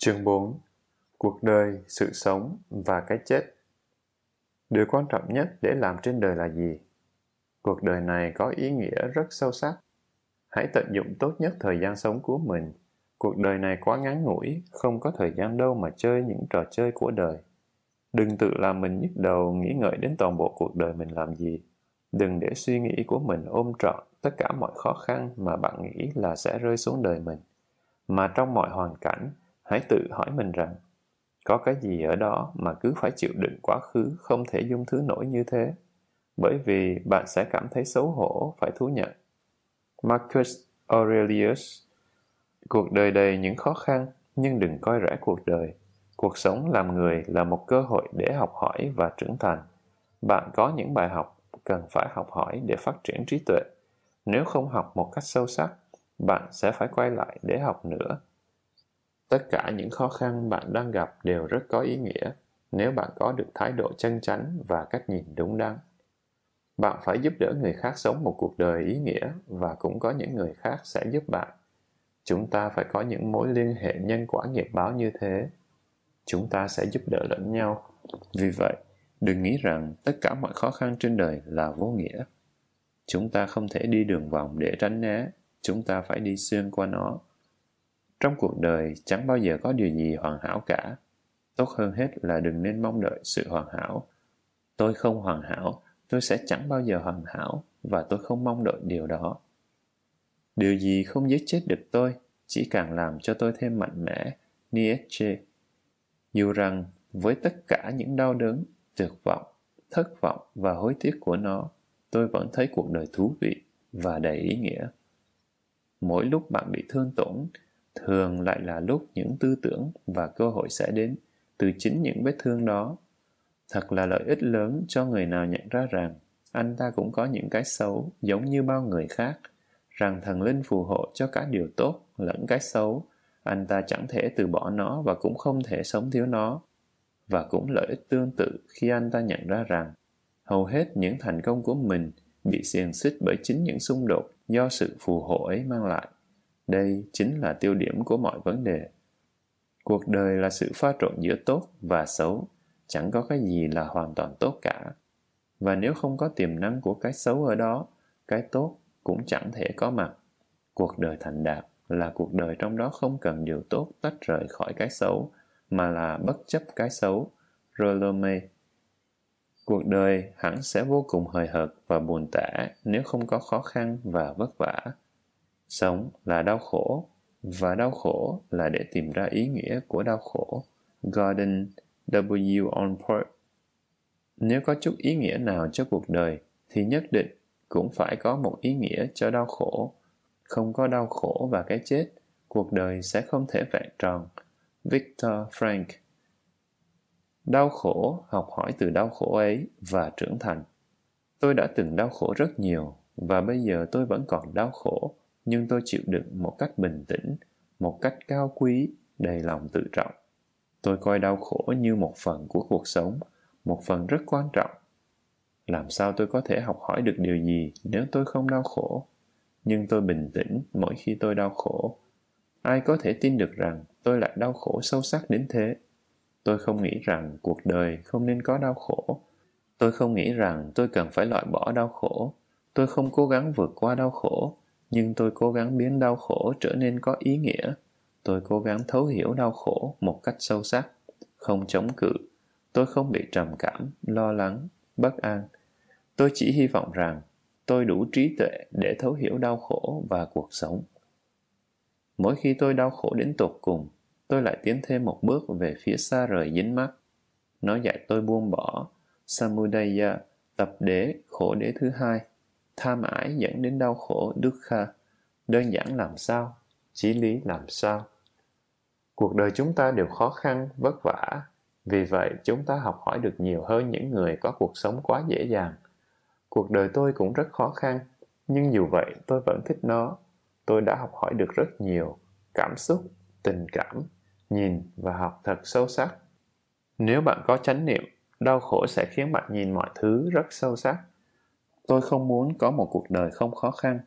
Chương 4 Cuộc đời, sự sống và cái chết Điều quan trọng nhất để làm trên đời là gì? Cuộc đời này có ý nghĩa rất sâu sắc. Hãy tận dụng tốt nhất thời gian sống của mình. Cuộc đời này quá ngắn ngủi, không có thời gian đâu mà chơi những trò chơi của đời. Đừng tự làm mình nhức đầu nghĩ ngợi đến toàn bộ cuộc đời mình làm gì. Đừng để suy nghĩ của mình ôm trọn tất cả mọi khó khăn mà bạn nghĩ là sẽ rơi xuống đời mình. Mà trong mọi hoàn cảnh, hãy tự hỏi mình rằng, có cái gì ở đó mà cứ phải chịu đựng quá khứ không thể dung thứ nổi như thế? Bởi vì bạn sẽ cảm thấy xấu hổ, phải thú nhận. Marcus aurelius, cuộc đời đầy những khó khăn, nhưng đừng coi rẻ cuộc đời. Cuộc sống làm người là một cơ hội để học hỏi và trưởng thành. Bạn có những bài học cần phải học hỏi để phát triển trí tuệ. Nếu không học một cách sâu sắc, bạn sẽ phải quay lại để học nữa tất cả những khó khăn bạn đang gặp đều rất có ý nghĩa nếu bạn có được thái độ chân chánh và cách nhìn đúng đắn. Bạn phải giúp đỡ người khác sống một cuộc đời ý nghĩa và cũng có những người khác sẽ giúp bạn. Chúng ta phải có những mối liên hệ nhân quả nghiệp báo như thế. Chúng ta sẽ giúp đỡ lẫn nhau. Vì vậy, đừng nghĩ rằng tất cả mọi khó khăn trên đời là vô nghĩa. Chúng ta không thể đi đường vòng để tránh né. Chúng ta phải đi xuyên qua nó trong cuộc đời chẳng bao giờ có điều gì hoàn hảo cả. Tốt hơn hết là đừng nên mong đợi sự hoàn hảo. Tôi không hoàn hảo, tôi sẽ chẳng bao giờ hoàn hảo và tôi không mong đợi điều đó. Điều gì không giết chết được tôi, chỉ càng làm cho tôi thêm mạnh mẽ, Nietzsche. Dù rằng với tất cả những đau đớn, tuyệt vọng, thất vọng và hối tiếc của nó, tôi vẫn thấy cuộc đời thú vị và đầy ý nghĩa. Mỗi lúc bạn bị thương tổn, thường lại là lúc những tư tưởng và cơ hội sẽ đến từ chính những vết thương đó. Thật là lợi ích lớn cho người nào nhận ra rằng anh ta cũng có những cái xấu giống như bao người khác, rằng thần linh phù hộ cho cả điều tốt lẫn cái xấu, anh ta chẳng thể từ bỏ nó và cũng không thể sống thiếu nó. Và cũng lợi ích tương tự khi anh ta nhận ra rằng hầu hết những thành công của mình bị xiềng xích bởi chính những xung đột do sự phù hộ ấy mang lại đây chính là tiêu điểm của mọi vấn đề. Cuộc đời là sự pha trộn giữa tốt và xấu, chẳng có cái gì là hoàn toàn tốt cả. Và nếu không có tiềm năng của cái xấu ở đó, cái tốt cũng chẳng thể có mặt. Cuộc đời thành đạt là cuộc đời trong đó không cần điều tốt tách rời khỏi cái xấu, mà là bất chấp cái xấu. Rolome, cuộc đời hẳn sẽ vô cùng hời hợt và buồn tẻ nếu không có khó khăn và vất vả sống là đau khổ, và đau khổ là để tìm ra ý nghĩa của đau khổ. Gordon w. onport nếu có chút ý nghĩa nào cho cuộc đời, thì nhất định cũng phải có một ý nghĩa cho đau khổ. Không có đau khổ và cái chết, cuộc đời sẽ không thể vẹn tròn. Victor frank, đau khổ, học hỏi từ đau khổ ấy và trưởng thành. Tôi đã từng đau khổ rất nhiều và bây giờ tôi vẫn còn đau khổ nhưng tôi chịu đựng một cách bình tĩnh, một cách cao quý, đầy lòng tự trọng. Tôi coi đau khổ như một phần của cuộc sống, một phần rất quan trọng. Làm sao tôi có thể học hỏi được điều gì nếu tôi không đau khổ? Nhưng tôi bình tĩnh mỗi khi tôi đau khổ. Ai có thể tin được rằng tôi lại đau khổ sâu sắc đến thế? Tôi không nghĩ rằng cuộc đời không nên có đau khổ. Tôi không nghĩ rằng tôi cần phải loại bỏ đau khổ. Tôi không cố gắng vượt qua đau khổ nhưng tôi cố gắng biến đau khổ trở nên có ý nghĩa. Tôi cố gắng thấu hiểu đau khổ một cách sâu sắc, không chống cự. Tôi không bị trầm cảm, lo lắng, bất an. Tôi chỉ hy vọng rằng tôi đủ trí tuệ để thấu hiểu đau khổ và cuộc sống. Mỗi khi tôi đau khổ đến tột cùng, tôi lại tiến thêm một bước về phía xa rời dính mắt. Nó dạy tôi buông bỏ. Samudaya, tập đế khổ đế thứ hai tham ái dẫn đến đau khổ dukkha đơn giản làm sao? Chí lý làm sao? Cuộc đời chúng ta đều khó khăn, vất vả. Vì vậy, chúng ta học hỏi được nhiều hơn những người có cuộc sống quá dễ dàng. Cuộc đời tôi cũng rất khó khăn, nhưng dù vậy, tôi vẫn thích nó. Tôi đã học hỏi được rất nhiều cảm xúc, tình cảm, nhìn và học thật sâu sắc. Nếu bạn có chánh niệm, đau khổ sẽ khiến bạn nhìn mọi thứ rất sâu sắc. Tôi không muốn có một cuộc đời không khó khăn.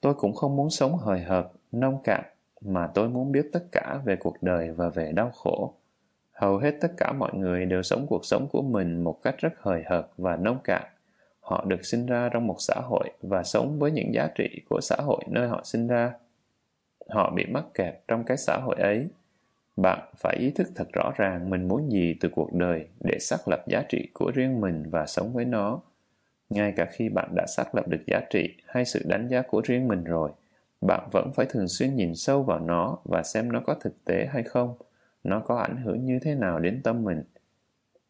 Tôi cũng không muốn sống hời hợt, nông cạn, mà tôi muốn biết tất cả về cuộc đời và về đau khổ. Hầu hết tất cả mọi người đều sống cuộc sống của mình một cách rất hời hợt và nông cạn. Họ được sinh ra trong một xã hội và sống với những giá trị của xã hội nơi họ sinh ra. Họ bị mắc kẹt trong cái xã hội ấy. Bạn phải ý thức thật rõ ràng mình muốn gì từ cuộc đời để xác lập giá trị của riêng mình và sống với nó ngay cả khi bạn đã xác lập được giá trị hay sự đánh giá của riêng mình rồi, bạn vẫn phải thường xuyên nhìn sâu vào nó và xem nó có thực tế hay không, nó có ảnh hưởng như thế nào đến tâm mình.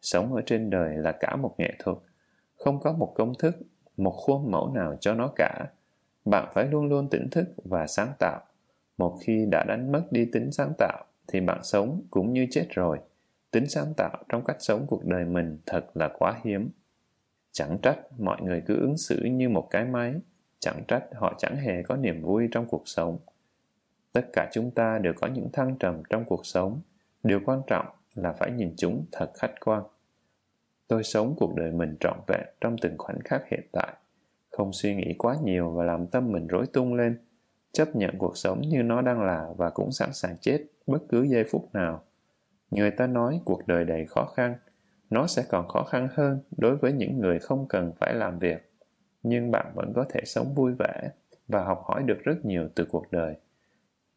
Sống ở trên đời là cả một nghệ thuật, không có một công thức, một khuôn mẫu nào cho nó cả. Bạn phải luôn luôn tỉnh thức và sáng tạo. Một khi đã đánh mất đi tính sáng tạo, thì bạn sống cũng như chết rồi. Tính sáng tạo trong cách sống cuộc đời mình thật là quá hiếm chẳng trách mọi người cứ ứng xử như một cái máy. Chẳng trách họ chẳng hề có niềm vui trong cuộc sống. Tất cả chúng ta đều có những thăng trầm trong cuộc sống. Điều quan trọng là phải nhìn chúng thật khách quan. Tôi sống cuộc đời mình trọn vẹn trong từng khoảnh khắc hiện tại. Không suy nghĩ quá nhiều và làm tâm mình rối tung lên. Chấp nhận cuộc sống như nó đang là và cũng sẵn sàng chết bất cứ giây phút nào. Người ta nói cuộc đời đầy khó khăn nó sẽ còn khó khăn hơn đối với những người không cần phải làm việc. Nhưng bạn vẫn có thể sống vui vẻ và học hỏi được rất nhiều từ cuộc đời.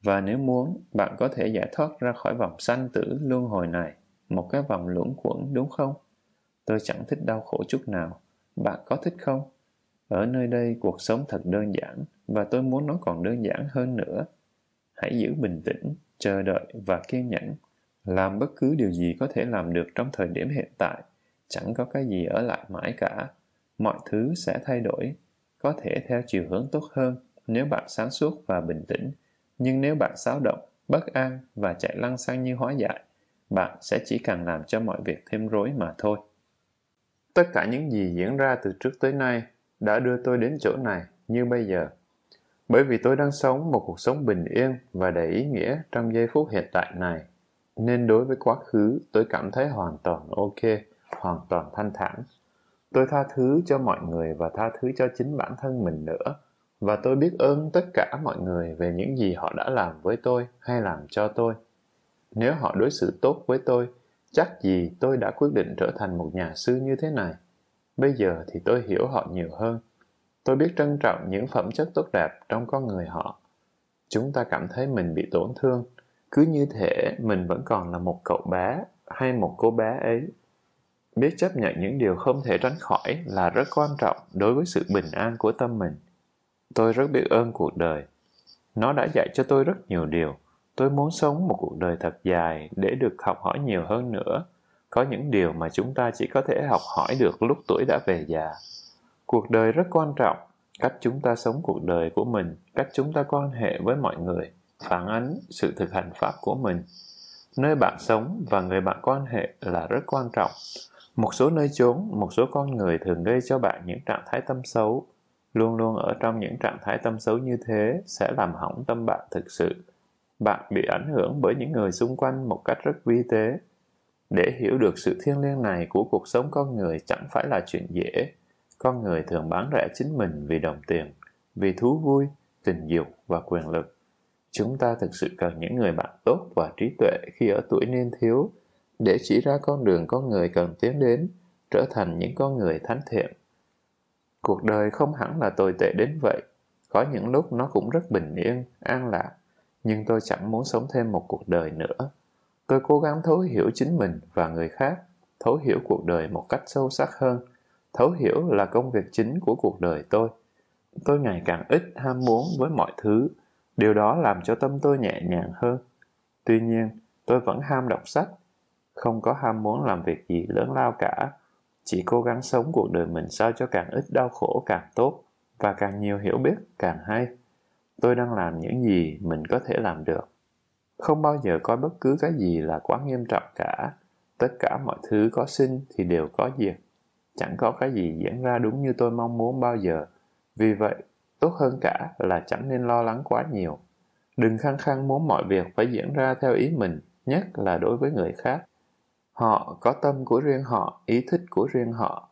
Và nếu muốn, bạn có thể giải thoát ra khỏi vòng sanh tử luân hồi này, một cái vòng luẩn quẩn, đúng không? Tôi chẳng thích đau khổ chút nào. Bạn có thích không? Ở nơi đây, cuộc sống thật đơn giản và tôi muốn nó còn đơn giản hơn nữa. Hãy giữ bình tĩnh, chờ đợi và kiên nhẫn làm bất cứ điều gì có thể làm được trong thời điểm hiện tại, chẳng có cái gì ở lại mãi cả. Mọi thứ sẽ thay đổi, có thể theo chiều hướng tốt hơn nếu bạn sáng suốt và bình tĩnh. Nhưng nếu bạn xáo động, bất an và chạy lăng xăng như hóa dại bạn sẽ chỉ càng làm cho mọi việc thêm rối mà thôi. Tất cả những gì diễn ra từ trước tới nay đã đưa tôi đến chỗ này như bây giờ. Bởi vì tôi đang sống một cuộc sống bình yên và đầy ý nghĩa trong giây phút hiện tại này nên đối với quá khứ, tôi cảm thấy hoàn toàn ok, hoàn toàn thanh thản. Tôi tha thứ cho mọi người và tha thứ cho chính bản thân mình nữa. Và tôi biết ơn tất cả mọi người về những gì họ đã làm với tôi hay làm cho tôi. Nếu họ đối xử tốt với tôi, chắc gì tôi đã quyết định trở thành một nhà sư như thế này? Bây giờ thì tôi hiểu họ nhiều hơn. Tôi biết trân trọng những phẩm chất tốt đẹp trong con người họ. Chúng ta cảm thấy mình bị tổn thương cứ như thể mình vẫn còn là một cậu bé hay một cô bé ấy. Biết chấp nhận những điều không thể tránh khỏi là rất quan trọng đối với sự bình an của tâm mình. Tôi rất biết ơn cuộc đời. Nó đã dạy cho tôi rất nhiều điều. Tôi muốn sống một cuộc đời thật dài để được học hỏi nhiều hơn nữa. Có những điều mà chúng ta chỉ có thể học hỏi được lúc tuổi đã về già. Cuộc đời rất quan trọng. Cách chúng ta sống cuộc đời của mình, cách chúng ta quan hệ với mọi người phản ánh sự thực hành pháp của mình. Nơi bạn sống và người bạn quan hệ là rất quan trọng. Một số nơi chốn, một số con người thường gây cho bạn những trạng thái tâm xấu. Luôn luôn ở trong những trạng thái tâm xấu như thế sẽ làm hỏng tâm bạn thực sự. Bạn bị ảnh hưởng bởi những người xung quanh một cách rất vi tế. Để hiểu được sự thiêng liêng này của cuộc sống con người chẳng phải là chuyện dễ. Con người thường bán rẻ chính mình vì đồng tiền, vì thú vui, tình dục và quyền lực chúng ta thực sự cần những người bạn tốt và trí tuệ khi ở tuổi niên thiếu để chỉ ra con đường con người cần tiến đến, trở thành những con người thánh thiện. Cuộc đời không hẳn là tồi tệ đến vậy. Có những lúc nó cũng rất bình yên, an lạc. Nhưng tôi chẳng muốn sống thêm một cuộc đời nữa. Tôi cố gắng thấu hiểu chính mình và người khác, thấu hiểu cuộc đời một cách sâu sắc hơn. Thấu hiểu là công việc chính của cuộc đời tôi. Tôi ngày càng ít ham muốn với mọi thứ điều đó làm cho tâm tôi nhẹ nhàng hơn. Tuy nhiên, tôi vẫn ham đọc sách, không có ham muốn làm việc gì lớn lao cả. Chỉ cố gắng sống cuộc đời mình sao cho càng ít đau khổ càng tốt và càng nhiều hiểu biết càng hay. Tôi đang làm những gì mình có thể làm được. Không bao giờ coi bất cứ cái gì là quá nghiêm trọng cả. Tất cả mọi thứ có sinh thì đều có diệt. Chẳng có cái gì diễn ra đúng như tôi mong muốn bao giờ. Vì vậy tốt hơn cả là chẳng nên lo lắng quá nhiều đừng khăng khăng muốn mọi việc phải diễn ra theo ý mình nhất là đối với người khác họ có tâm của riêng họ ý thích của riêng họ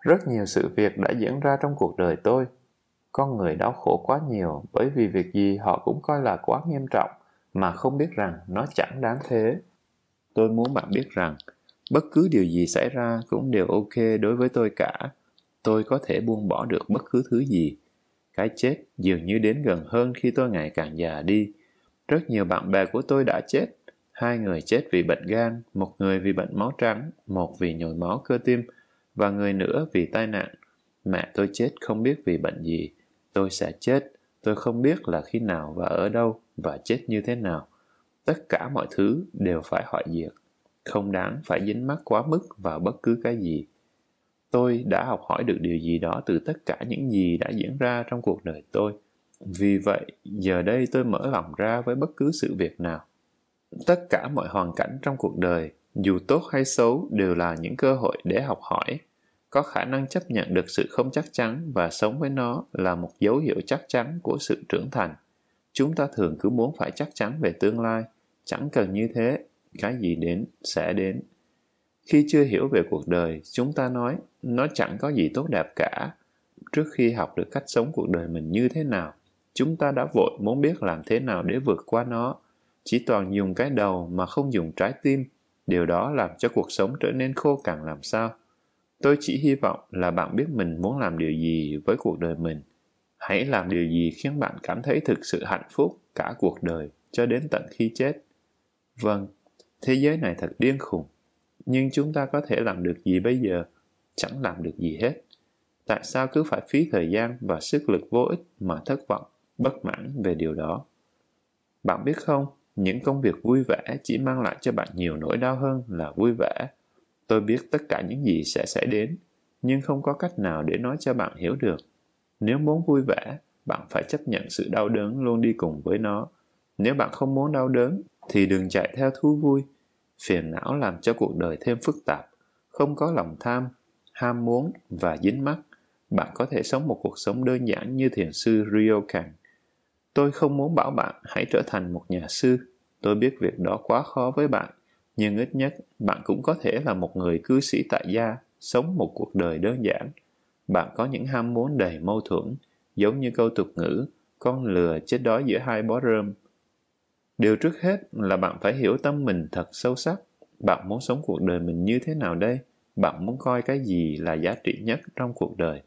rất nhiều sự việc đã diễn ra trong cuộc đời tôi con người đau khổ quá nhiều bởi vì việc gì họ cũng coi là quá nghiêm trọng mà không biết rằng nó chẳng đáng thế. Tôi muốn bạn biết rằng, bất cứ điều gì xảy ra cũng đều ok đối với tôi cả. Tôi có thể buông bỏ được bất cứ thứ gì. Cái chết dường như đến gần hơn khi tôi ngày càng già đi. Rất nhiều bạn bè của tôi đã chết. Hai người chết vì bệnh gan, một người vì bệnh máu trắng, một vì nhồi máu cơ tim, và người nữa vì tai nạn. Mẹ tôi chết không biết vì bệnh gì. Tôi sẽ chết. Tôi không biết là khi nào và ở đâu và chết như thế nào. Tất cả mọi thứ đều phải hoại diệt. Không đáng phải dính mắc quá mức vào bất cứ cái gì. Tôi đã học hỏi được điều gì đó từ tất cả những gì đã diễn ra trong cuộc đời tôi. Vì vậy, giờ đây tôi mở lòng ra với bất cứ sự việc nào. Tất cả mọi hoàn cảnh trong cuộc đời, dù tốt hay xấu, đều là những cơ hội để học hỏi. Có khả năng chấp nhận được sự không chắc chắn và sống với nó là một dấu hiệu chắc chắn của sự trưởng thành. Chúng ta thường cứ muốn phải chắc chắn về tương lai. Chẳng cần như thế, cái gì đến sẽ đến. Khi chưa hiểu về cuộc đời, chúng ta nói nó chẳng có gì tốt đẹp cả. Trước khi học được cách sống cuộc đời mình như thế nào, chúng ta đã vội muốn biết làm thế nào để vượt qua nó. Chỉ toàn dùng cái đầu mà không dùng trái tim. Điều đó làm cho cuộc sống trở nên khô cằn làm sao. Tôi chỉ hy vọng là bạn biết mình muốn làm điều gì với cuộc đời mình. Hãy làm điều gì khiến bạn cảm thấy thực sự hạnh phúc cả cuộc đời cho đến tận khi chết. Vâng, thế giới này thật điên khùng. Nhưng chúng ta có thể làm được gì bây giờ? Chẳng làm được gì hết. Tại sao cứ phải phí thời gian và sức lực vô ích mà thất vọng, bất mãn về điều đó? Bạn biết không, những công việc vui vẻ chỉ mang lại cho bạn nhiều nỗi đau hơn là vui vẻ. Tôi biết tất cả những gì sẽ xảy đến, nhưng không có cách nào để nói cho bạn hiểu được. Nếu muốn vui vẻ, bạn phải chấp nhận sự đau đớn luôn đi cùng với nó. Nếu bạn không muốn đau đớn, thì đừng chạy theo thú vui. Phiền não làm cho cuộc đời thêm phức tạp. Không có lòng tham, ham muốn và dính mắc. Bạn có thể sống một cuộc sống đơn giản như thiền sư Ryokan. Tôi không muốn bảo bạn hãy trở thành một nhà sư. Tôi biết việc đó quá khó với bạn, nhưng ít nhất bạn cũng có thể là một người cư sĩ tại gia, sống một cuộc đời đơn giản bạn có những ham muốn đầy mâu thuẫn, giống như câu tục ngữ, con lừa chết đói giữa hai bó rơm. Điều trước hết là bạn phải hiểu tâm mình thật sâu sắc. Bạn muốn sống cuộc đời mình như thế nào đây? Bạn muốn coi cái gì là giá trị nhất trong cuộc đời?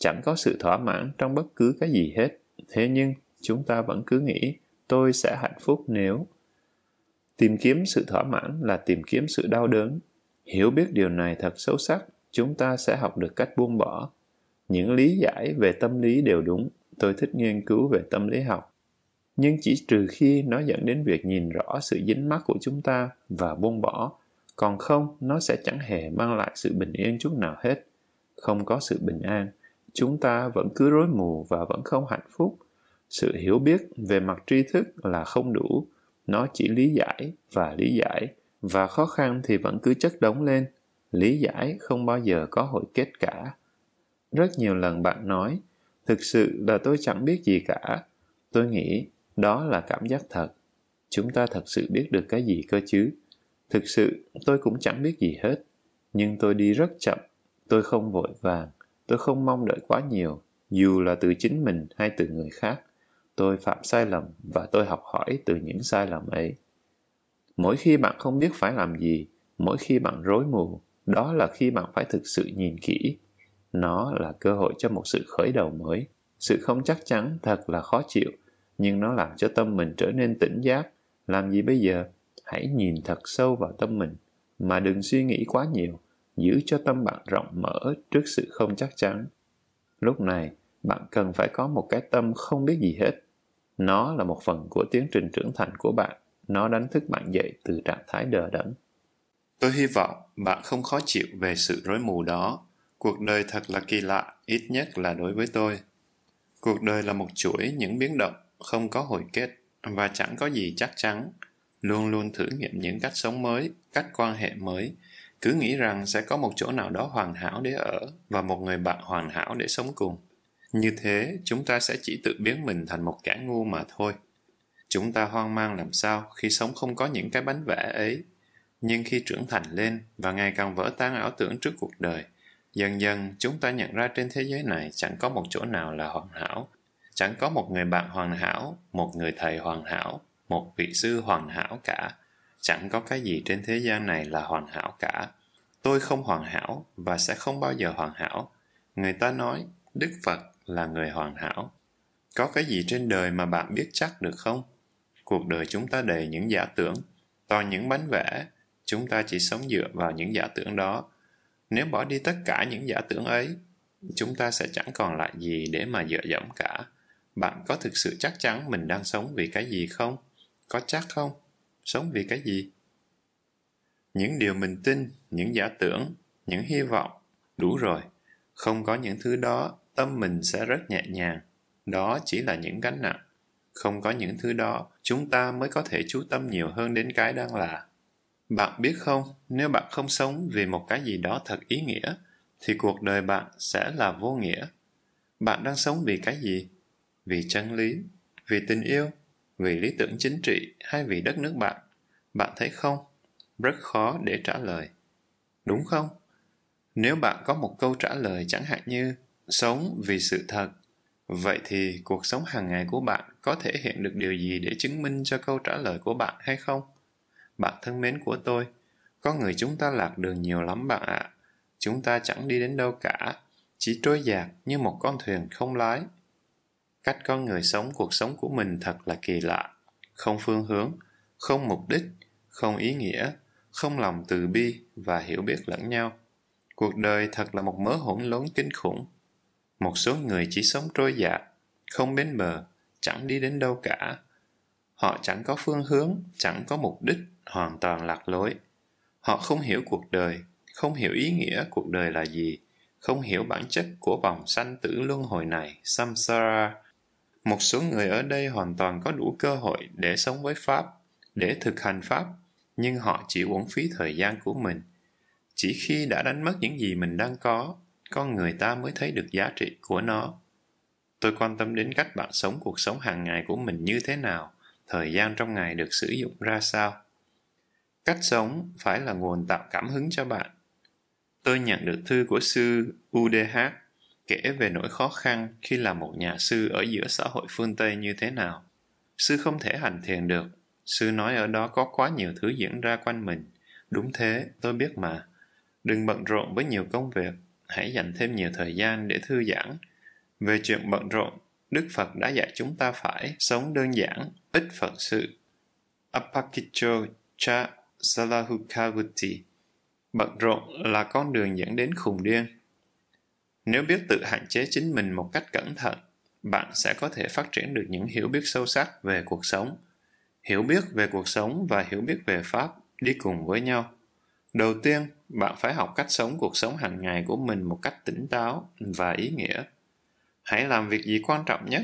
Chẳng có sự thỏa mãn trong bất cứ cái gì hết. Thế nhưng, chúng ta vẫn cứ nghĩ tôi sẽ hạnh phúc nếu tìm kiếm sự thỏa mãn là tìm kiếm sự đau đớn hiểu biết điều này thật sâu sắc chúng ta sẽ học được cách buông bỏ những lý giải về tâm lý đều đúng tôi thích nghiên cứu về tâm lý học nhưng chỉ trừ khi nó dẫn đến việc nhìn rõ sự dính mắc của chúng ta và buông bỏ. Còn không, nó sẽ chẳng hề mang lại sự bình yên chút nào hết. Không có sự bình an, chúng ta vẫn cứ rối mù và vẫn không hạnh phúc. Sự hiểu biết về mặt tri thức là không đủ. Nó chỉ lý giải và lý giải, và khó khăn thì vẫn cứ chất đống lên. Lý giải không bao giờ có hồi kết cả. Rất nhiều lần bạn nói, thực sự là tôi chẳng biết gì cả. Tôi nghĩ đó là cảm giác thật. Chúng ta thật sự biết được cái gì cơ chứ? Thực sự, tôi cũng chẳng biết gì hết. Nhưng tôi đi rất chậm. Tôi không vội vàng. Tôi không mong đợi quá nhiều. Dù là từ chính mình hay từ người khác, tôi phạm sai lầm và tôi học hỏi từ những sai lầm ấy. Mỗi khi bạn không biết phải làm gì, mỗi khi bạn rối mù, đó là khi bạn phải thực sự nhìn kỹ. Nó là cơ hội cho một sự khởi đầu mới. Sự không chắc chắn thật là khó chịu nhưng nó làm cho tâm mình trở nên tỉnh giác. Làm gì bây giờ? Hãy nhìn thật sâu vào tâm mình mà đừng suy nghĩ quá nhiều. Giữ cho tâm bạn rộng mở trước sự không chắc chắn. Lúc này bạn cần phải có một cái tâm không biết gì hết. Nó là một phần của tiến trình trưởng thành của bạn. Nó đánh thức bạn dậy từ trạng thái đờ đẫn. Tôi hy vọng bạn không khó chịu về sự rối mù đó. Cuộc đời thật là kỳ lạ, ít nhất là đối với tôi. Cuộc đời là một chuỗi những biến động, không có hồi kết và chẳng có gì chắc chắn. Luôn luôn thử nghiệm những cách sống mới, cách quan hệ mới. Cứ nghĩ rằng sẽ có một chỗ nào đó hoàn hảo để ở và một người bạn hoàn hảo để sống cùng. Như thế, chúng ta sẽ chỉ tự biến mình thành một kẻ ngu mà thôi. Chúng ta hoang mang làm sao khi sống không có những cái bánh vẽ ấy nhưng khi trưởng thành lên và ngày càng vỡ tan ảo tưởng trước cuộc đời, dần dần chúng ta nhận ra trên thế giới này chẳng có một chỗ nào là hoàn hảo. Chẳng có một người bạn hoàn hảo, một người thầy hoàn hảo, một vị sư hoàn hảo cả. Chẳng có cái gì trên thế gian này là hoàn hảo cả. Tôi không hoàn hảo và sẽ không bao giờ hoàn hảo. Người ta nói đức phật là người hoàn hảo. Có cái gì trên đời mà bạn biết chắc được không? Cuộc đời chúng ta đầy những giả tưởng. Toàn những bánh vẽ chúng ta chỉ sống dựa vào những giả tưởng đó. Nếu bỏ đi tất cả những giả tưởng ấy chúng ta sẽ chẳng còn lại gì để mà dựa dẫm cả bạn có thực sự chắc chắn mình đang sống vì cái gì không? Có chắc không? Sống vì cái gì? Những điều mình tin, những giả tưởng, những hy vọng, đủ rồi. Không có những thứ đó, tâm mình sẽ rất nhẹ nhàng. Đó chỉ là những gánh nặng. Không có những thứ đó, chúng ta mới có thể chú tâm nhiều hơn đến cái đang là. Bạn biết không, nếu bạn không sống vì một cái gì đó thật ý nghĩa, thì cuộc đời bạn sẽ là vô nghĩa. Bạn đang sống vì cái gì? Vì chân lý, vì tình yêu, vì lý tưởng chính trị hay vì đất nước bạn. Bạn thấy không? Rất khó để trả lời. Đúng không? Nếu bạn có một câu trả lời chẳng hạn như, sống vì sự thật. Vậy thì cuộc sống hàng ngày của bạn có thể hiện được điều gì để chứng minh cho câu trả lời của bạn hay không? Bạn thân mến của tôi, có người chúng ta lạc đường nhiều lắm bạn ạ. À. chúng ta chẳng đi đến đâu cả, chỉ trôi dạt như một con thuyền không lái cách con người sống, cuộc sống của mình thật là kỳ lạ. Không phương hướng, không mục đích, không ý nghĩa, không lòng từ bi và hiểu biết lẫn nhau. Cuộc đời thật là một mớ hỗn lốn kinh khủng. Một số người chỉ sống trôi dạt, không bến bờ, chẳng đi đến đâu cả. Họ chẳng có phương hướng, chẳng có mục đích, hoàn toàn lạc lối. Họ không hiểu cuộc đời, không hiểu ý nghĩa cuộc đời là gì, không hiểu bản chất của vòng sanh tử luân hồi này, samsara một số người ở đây hoàn toàn có đủ cơ hội để sống với pháp, để thực hành pháp, nhưng họ chỉ uổng phí thời gian của mình. Chỉ khi đã đánh mất những gì mình đang có, con người ta mới thấy được giá trị của nó. Tôi quan tâm đến cách bạn sống cuộc sống hàng ngày của mình như thế nào, thời gian trong ngày được sử dụng ra sao. Cách sống phải là nguồn tạo cảm hứng cho bạn. Tôi nhận được thư của sư udh kể về nỗi khó khăn khi là một nhà sư ở giữa xã hội phương Tây như thế nào. Sư không thể hành thiền được. Sư nói ở đó có quá nhiều thứ diễn ra quanh mình. Đúng thế, tôi biết mà. Đừng bận rộn với nhiều công việc. Hãy dành thêm nhiều thời gian để thư giãn. Về chuyện bận rộn, Đức Phật đã dạy chúng ta phải sống đơn giản, ít phận sự. Apakicho cha salahukavuti. Bận rộn là con đường dẫn đến khùng điên nếu biết tự hạn chế chính mình một cách cẩn thận, bạn sẽ có thể phát triển được những hiểu biết sâu sắc về cuộc sống. Hiểu biết về cuộc sống và hiểu biết về Pháp đi cùng với nhau. Đầu tiên, bạn phải học cách sống cuộc sống hàng ngày của mình một cách tỉnh táo và ý nghĩa. Hãy làm việc gì quan trọng nhất.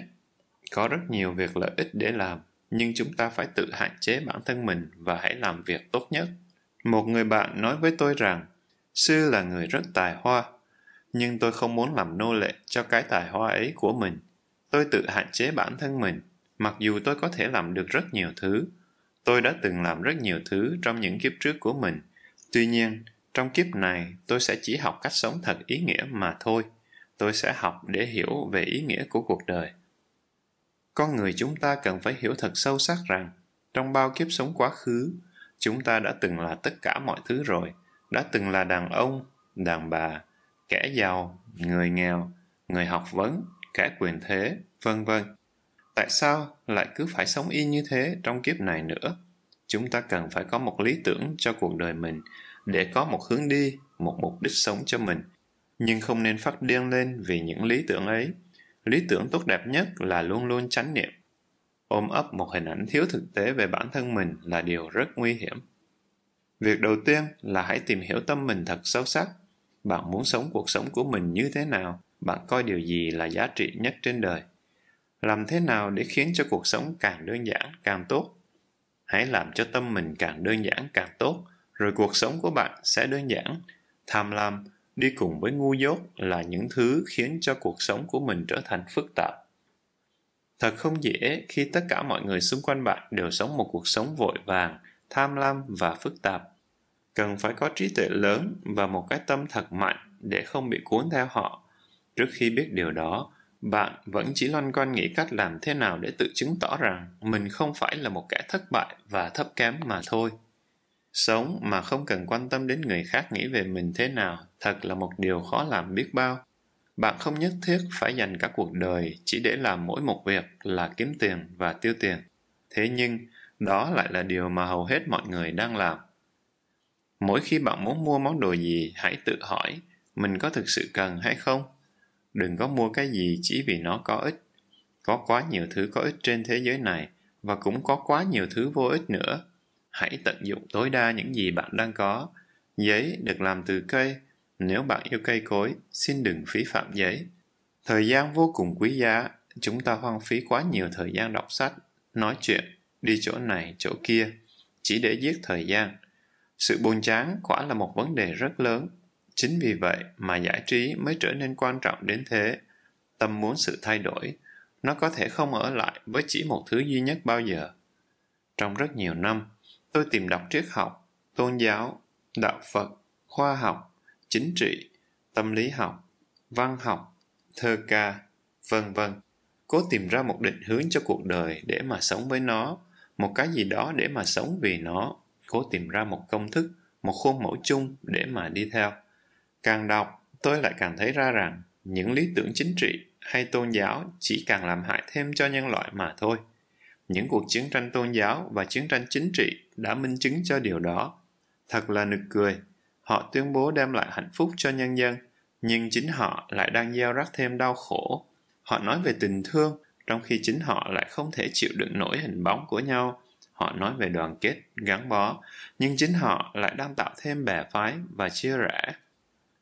Có rất nhiều việc lợi ích để làm, nhưng chúng ta phải tự hạn chế bản thân mình và hãy làm việc tốt nhất. Một người bạn nói với tôi rằng, sư là người rất tài hoa, nhưng tôi không muốn làm nô lệ cho cái tài hoa ấy của mình. Tôi tự hạn chế bản thân mình, mặc dù tôi có thể làm được rất nhiều thứ. Tôi đã từng làm rất nhiều thứ trong những kiếp trước của mình. Tuy nhiên, trong kiếp này, tôi sẽ chỉ học cách sống thật ý nghĩa mà thôi. Tôi sẽ học để hiểu về ý nghĩa của cuộc đời. Con người chúng ta cần phải hiểu thật sâu sắc rằng, trong bao kiếp sống quá khứ, chúng ta đã từng là tất cả mọi thứ rồi, đã từng là đàn ông, đàn bà, kẻ giàu, người nghèo, người học vấn, kẻ quyền thế, vân vân. Tại sao lại cứ phải sống y như thế trong kiếp này nữa? Chúng ta cần phải có một lý tưởng cho cuộc đời mình để có một hướng đi, một mục đích sống cho mình. Nhưng không nên phát điên lên vì những lý tưởng ấy. Lý tưởng tốt đẹp nhất là luôn luôn chánh niệm. Ôm ấp một hình ảnh thiếu thực tế về bản thân mình là điều rất nguy hiểm. Việc đầu tiên là hãy tìm hiểu tâm mình thật sâu sắc bạn muốn sống cuộc sống của mình như thế nào? Bạn coi điều gì là giá trị nhất trên đời? Làm thế nào để khiến cho cuộc sống càng đơn giản, càng tốt? Hãy làm cho tâm mình càng đơn giản, càng tốt, rồi cuộc sống của bạn sẽ đơn giản. Tham lam, đi cùng với ngu dốt là những thứ khiến cho cuộc sống của mình trở thành phức tạp. Thật không dễ khi tất cả mọi người xung quanh bạn đều sống một cuộc sống vội vàng, tham lam và phức tạp cần phải có trí tuệ lớn và một cái tâm thật mạnh để không bị cuốn theo họ. Trước khi biết điều đó, bạn vẫn chỉ loanh quanh nghĩ cách làm thế nào để tự chứng tỏ rằng mình không phải là một kẻ thất bại và thấp kém mà thôi. Sống mà không cần quan tâm đến người khác nghĩ về mình thế nào thật là một điều khó làm biết bao. Bạn không nhất thiết phải dành cả cuộc đời chỉ để làm mỗi một việc là kiếm tiền và tiêu tiền. Thế nhưng, đó lại là điều mà hầu hết mọi người đang làm mỗi khi bạn muốn mua món đồ gì, hãy tự hỏi, mình có thực sự cần hay không? Đừng có mua cái gì chỉ vì nó có ích. Có quá nhiều thứ có ích trên thế giới này, và cũng có quá nhiều thứ vô ích nữa. Hãy tận dụng tối đa những gì bạn đang có. Giấy được làm từ cây. Nếu bạn yêu cây cối, xin đừng phí phạm giấy. Thời gian vô cùng quý giá. Chúng ta hoang phí quá nhiều thời gian đọc sách, nói chuyện, đi chỗ này, chỗ kia. Chỉ để giết thời gian sự buồn chán quả là một vấn đề rất lớn. Chính vì vậy mà giải trí mới trở nên quan trọng đến thế. Tâm muốn sự thay đổi, nó có thể không ở lại với chỉ một thứ duy nhất bao giờ. Trong rất nhiều năm, tôi tìm đọc triết học, tôn giáo, đạo phật, khoa học, chính trị, tâm lý học, văn học, thơ ca, vân vân. Cố tìm ra một định hướng cho cuộc đời để mà sống với nó, một cái gì đó để mà sống vì nó cố tìm ra một công thức, một khuôn mẫu chung để mà đi theo. Càng đọc, tôi lại càng thấy ra rằng những lý tưởng chính trị hay tôn giáo chỉ càng làm hại thêm cho nhân loại mà thôi. Những cuộc chiến tranh tôn giáo và chiến tranh chính trị đã minh chứng cho điều đó. Thật là nực cười, họ tuyên bố đem lại hạnh phúc cho nhân dân, nhưng chính họ lại đang gieo rắc thêm đau khổ. Họ nói về tình thương, trong khi chính họ lại không thể chịu đựng nổi hình bóng của nhau họ nói về đoàn kết, gắn bó, nhưng chính họ lại đang tạo thêm bè phái và chia rẽ.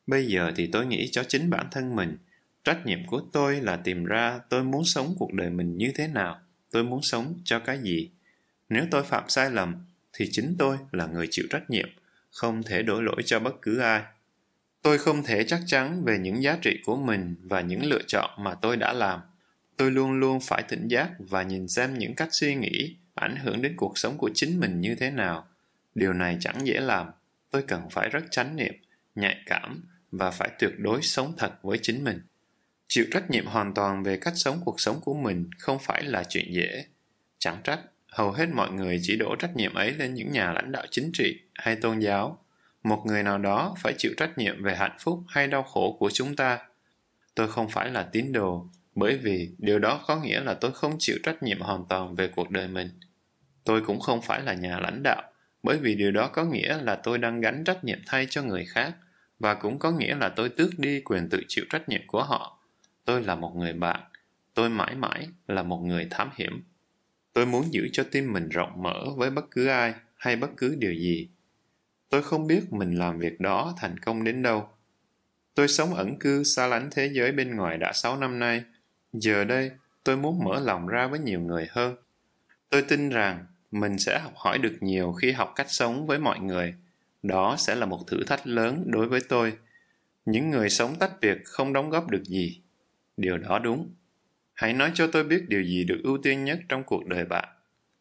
Bây giờ thì tôi nghĩ cho chính bản thân mình, trách nhiệm của tôi là tìm ra tôi muốn sống cuộc đời mình như thế nào, tôi muốn sống cho cái gì. Nếu tôi phạm sai lầm, thì chính tôi là người chịu trách nhiệm, không thể đổ lỗi cho bất cứ ai. Tôi không thể chắc chắn về những giá trị của mình và những lựa chọn mà tôi đã làm. Tôi luôn luôn phải tỉnh giác và nhìn xem những cách suy nghĩ ảnh hưởng đến cuộc sống của chính mình như thế nào. Điều này chẳng dễ làm. Tôi cần phải rất chánh niệm, nhạy cảm và phải tuyệt đối sống thật với chính mình. Chịu trách nhiệm hoàn toàn về cách sống cuộc sống của mình không phải là chuyện dễ. Chẳng trách, hầu hết mọi người chỉ đổ trách nhiệm ấy lên những nhà lãnh đạo chính trị hay tôn giáo. Một người nào đó phải chịu trách nhiệm về hạnh phúc hay đau khổ của chúng ta. Tôi không phải là tín đồ bởi vì điều đó có nghĩa là tôi không chịu trách nhiệm hoàn toàn về cuộc đời mình. Tôi cũng không phải là nhà lãnh đạo, bởi vì điều đó có nghĩa là tôi đang gánh trách nhiệm thay cho người khác, và cũng có nghĩa là tôi tước đi quyền tự chịu trách nhiệm của họ. Tôi là một người bạn, tôi mãi mãi là một người thám hiểm. Tôi muốn giữ cho tim mình rộng mở với bất cứ ai hay bất cứ điều gì. Tôi không biết mình làm việc đó thành công đến đâu. Tôi sống ẩn cư xa lánh thế giới bên ngoài đã sáu năm nay giờ đây, tôi muốn mở lòng ra với nhiều người hơn. Tôi tin rằng mình sẽ học hỏi được nhiều khi học cách sống với mọi người. Đó sẽ là một thử thách lớn đối với tôi. Những người sống tách biệt không đóng góp được gì. Điều đó đúng. Hãy nói cho tôi biết điều gì được ưu tiên nhất trong cuộc đời bạn.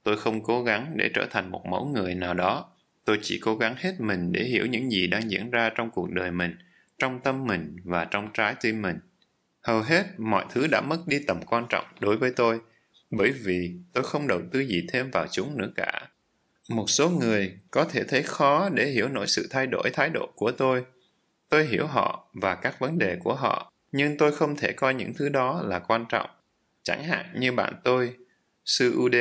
Tôi không cố gắng để trở thành một mẫu người nào đó. Tôi chỉ cố gắng hết mình để hiểu những gì đang diễn ra trong cuộc đời mình, trong tâm mình và trong trái tim mình hầu hết mọi thứ đã mất đi tầm quan trọng đối với tôi, bởi vì tôi không đầu tư gì thêm vào chúng nữa cả. Một số người có thể thấy khó để hiểu nổi sự thay đổi, thái độ của tôi. Tôi hiểu họ và các vấn đề của họ, nhưng tôi không thể coi những thứ đó là quan trọng. Chẳng hạn như bạn tôi, sư udh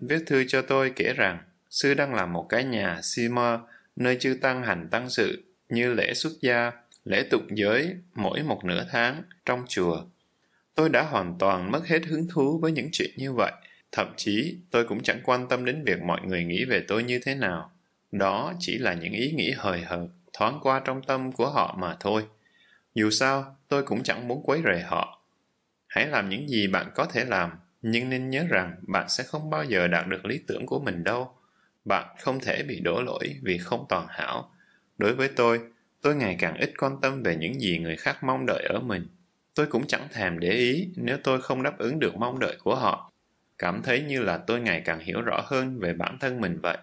viết thư cho tôi kể rằng sư đang làm một cái nhà sima nơi chư tăng hành tăng sự như lễ xuất gia lễ tục giới mỗi một nửa tháng trong chùa. Tôi đã hoàn toàn mất hết hứng thú với những chuyện như vậy. Thậm chí, tôi cũng chẳng quan tâm đến việc mọi người nghĩ về tôi như thế nào. Đó chỉ là những ý nghĩ hời hợt, thoáng qua trong tâm của họ mà thôi. Dù sao, tôi cũng chẳng muốn quấy rầy họ. Hãy làm những gì bạn có thể làm, nhưng nên nhớ rằng bạn sẽ không bao giờ đạt được lý tưởng của mình đâu. Bạn không thể bị đổ lỗi vì không toàn hảo. Đối với tôi tôi ngày càng ít quan tâm về những gì người khác mong đợi ở mình tôi cũng chẳng thèm để ý nếu tôi không đáp ứng được mong đợi của họ cảm thấy như là tôi ngày càng hiểu rõ hơn về bản thân mình vậy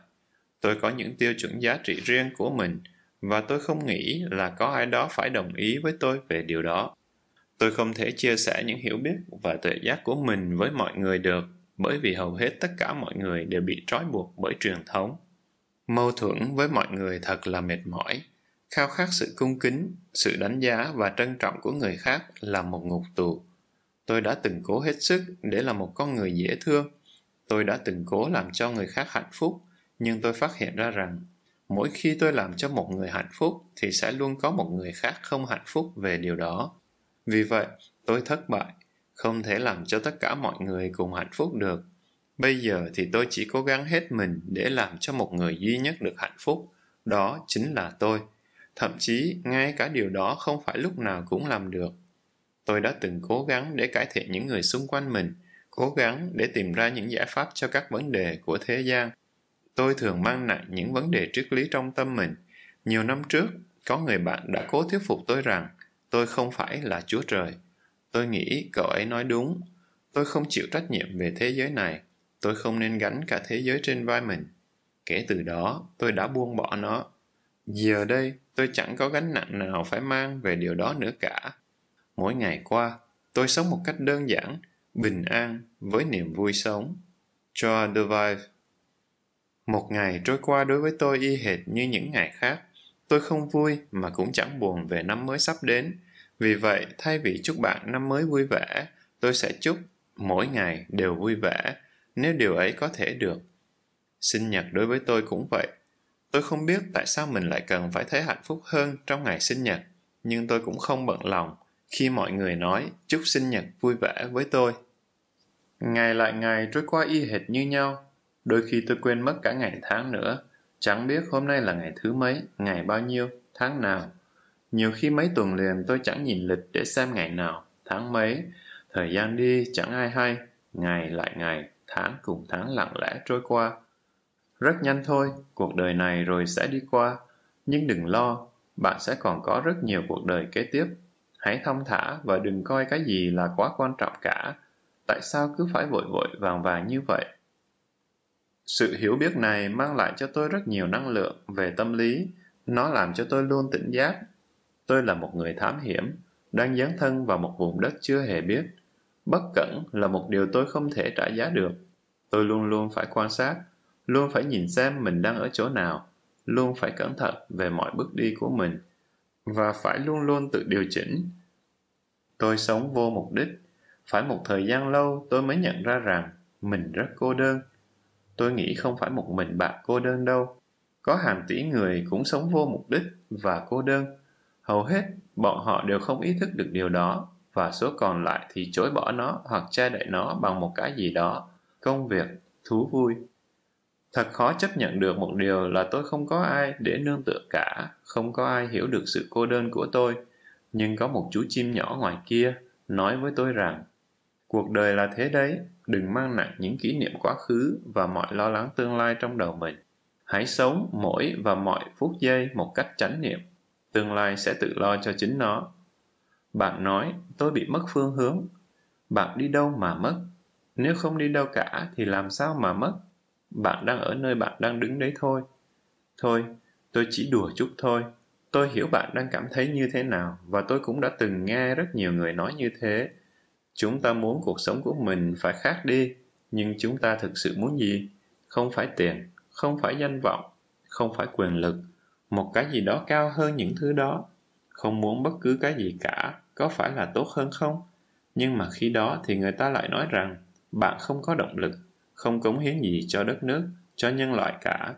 tôi có những tiêu chuẩn giá trị riêng của mình và tôi không nghĩ là có ai đó phải đồng ý với tôi về điều đó Tôi không thể chia sẻ những hiểu biết và tuệ giác của mình với mọi người được, bởi vì hầu hết tất cả mọi người đều bị trói buộc bởi truyền thống. Mâu thuẫn với mọi người thật là mệt mỏi. Khao khát sự cung kính, sự đánh giá và trân trọng của người khác là một ngục tù. Tôi đã từng cố hết sức để là một con người dễ thương. Tôi đã từng cố làm cho người khác hạnh phúc, nhưng tôi phát hiện ra rằng mỗi khi tôi làm cho một người hạnh phúc thì sẽ luôn có một người khác không hạnh phúc về điều đó vì vậy tôi thất bại không thể làm cho tất cả mọi người cùng hạnh phúc được bây giờ thì tôi chỉ cố gắng hết mình để làm cho một người duy nhất được hạnh phúc đó chính là tôi thậm chí, ngay cả điều đó không phải lúc nào cũng làm được. Tôi đã từng cố gắng để cải thiện những người xung quanh mình, cố gắng để tìm ra những giải pháp cho các vấn đề của thế gian. Tôi thường mang nặng những vấn đề triết lý trong tâm mình. Nhiều năm trước, có người bạn đã cố thuyết phục tôi rằng tôi không phải là chúa trời. Tôi nghĩ cậu ấy nói đúng. Tôi không chịu trách nhiệm về thế giới này. Tôi không nên gánh cả thế giới trên vai mình. Kể từ đó, tôi đã buông bỏ nó. Giờ đây tôi chẳng có gánh nặng nào phải mang về điều đó nữa cả mỗi ngày qua tôi sống một cách đơn giản bình an với niềm vui sống Joa Deville một ngày trôi qua đối với tôi y hệt như những ngày khác. Tôi không vui mà cũng chẳng buồn về năm mới sắp đến. Vì vậy, thay vì chúc bạn năm mới vui vẻ, tôi sẽ chúc mỗi ngày đều vui vẻ, nếu điều ấy có thể được. Sinh nhật đối với tôi cũng vậy. Tôi không biết tại sao mình lại cần phải thấy hạnh phúc hơn trong ngày sinh nhật, nhưng tôi cũng không bận lòng khi mọi người nói chúc sinh nhật vui vẻ với tôi. Ngày lại ngày trôi qua y hệt như nhau, Đôi khi tôi quên mất cả ngày tháng nữa. Chẳng biết hôm nay là ngày thứ mấy, ngày bao nhiêu, tháng nào. Nhiều khi mấy tuần liền tôi chẳng nhìn lịch để xem ngày nào, tháng mấy. Thời gian đi chẳng ai hay, ngày lại ngày, tháng cùng tháng lặng lẽ trôi qua. Rất nhanh thôi, cuộc đời này rồi sẽ đi qua. Nhưng đừng lo, bạn sẽ còn có rất nhiều cuộc đời kế tiếp. Hãy thông thả và đừng coi cái gì là quá quan trọng cả. Tại sao cứ phải vội vội vàng vàng như vậy? Sự hiểu biết này mang lại cho tôi rất nhiều năng lượng về tâm lý. Nó làm cho tôi luôn tỉnh giác. Tôi là một người thám hiểm, đang dấn thân vào một vùng đất chưa hề biết. Bất cẩn là một điều tôi không thể trả giá được. Tôi luôn luôn phải quan sát, luôn phải nhìn xem mình đang ở chỗ nào, luôn phải cẩn thận về mọi bước đi của mình và phải luôn luôn tự điều chỉnh. Tôi sống vô mục đích, phải một thời gian lâu tôi mới nhận ra rằng mình rất cô đơn Tôi nghĩ không phải một mình bạn cô đơn đâu. Có hàng tỷ người cũng sống vô mục đích và cô đơn. Hầu hết, bọn họ đều không ý thức được điều đó và số còn lại thì chối bỏ nó hoặc che đậy nó bằng một cái gì đó, công việc, thú vui. Thật khó chấp nhận được một điều là tôi không có ai để nương tựa cả, không có ai hiểu được sự cô đơn của tôi. Nhưng có một chú chim nhỏ ngoài kia nói với tôi rằng Cuộc đời là thế đấy, đừng mang nặng những kỷ niệm quá khứ và mọi lo lắng tương lai trong đầu mình. Hãy sống mỗi và mọi phút giây một cách chánh niệm. Tương lai sẽ tự lo cho chính nó. Bạn nói, tôi bị mất phương hướng. Bạn đi đâu mà mất? Nếu không đi đâu cả thì làm sao mà mất? Bạn đang ở nơi bạn đang đứng đấy thôi. Thôi, tôi chỉ đùa chút thôi. Tôi hiểu bạn đang cảm thấy như thế nào và tôi cũng đã từng nghe rất nhiều người nói như thế Chúng ta muốn cuộc sống của mình phải khác đi, nhưng chúng ta thực sự muốn gì? Không phải tiền, không phải danh vọng, không phải quyền lực, một cái gì đó cao hơn những thứ đó. Không muốn bất cứ cái gì cả, có phải là tốt hơn không? Nhưng mà khi đó thì người ta lại nói rằng bạn không có động lực, không cống hiến gì cho đất nước, cho nhân loại cả.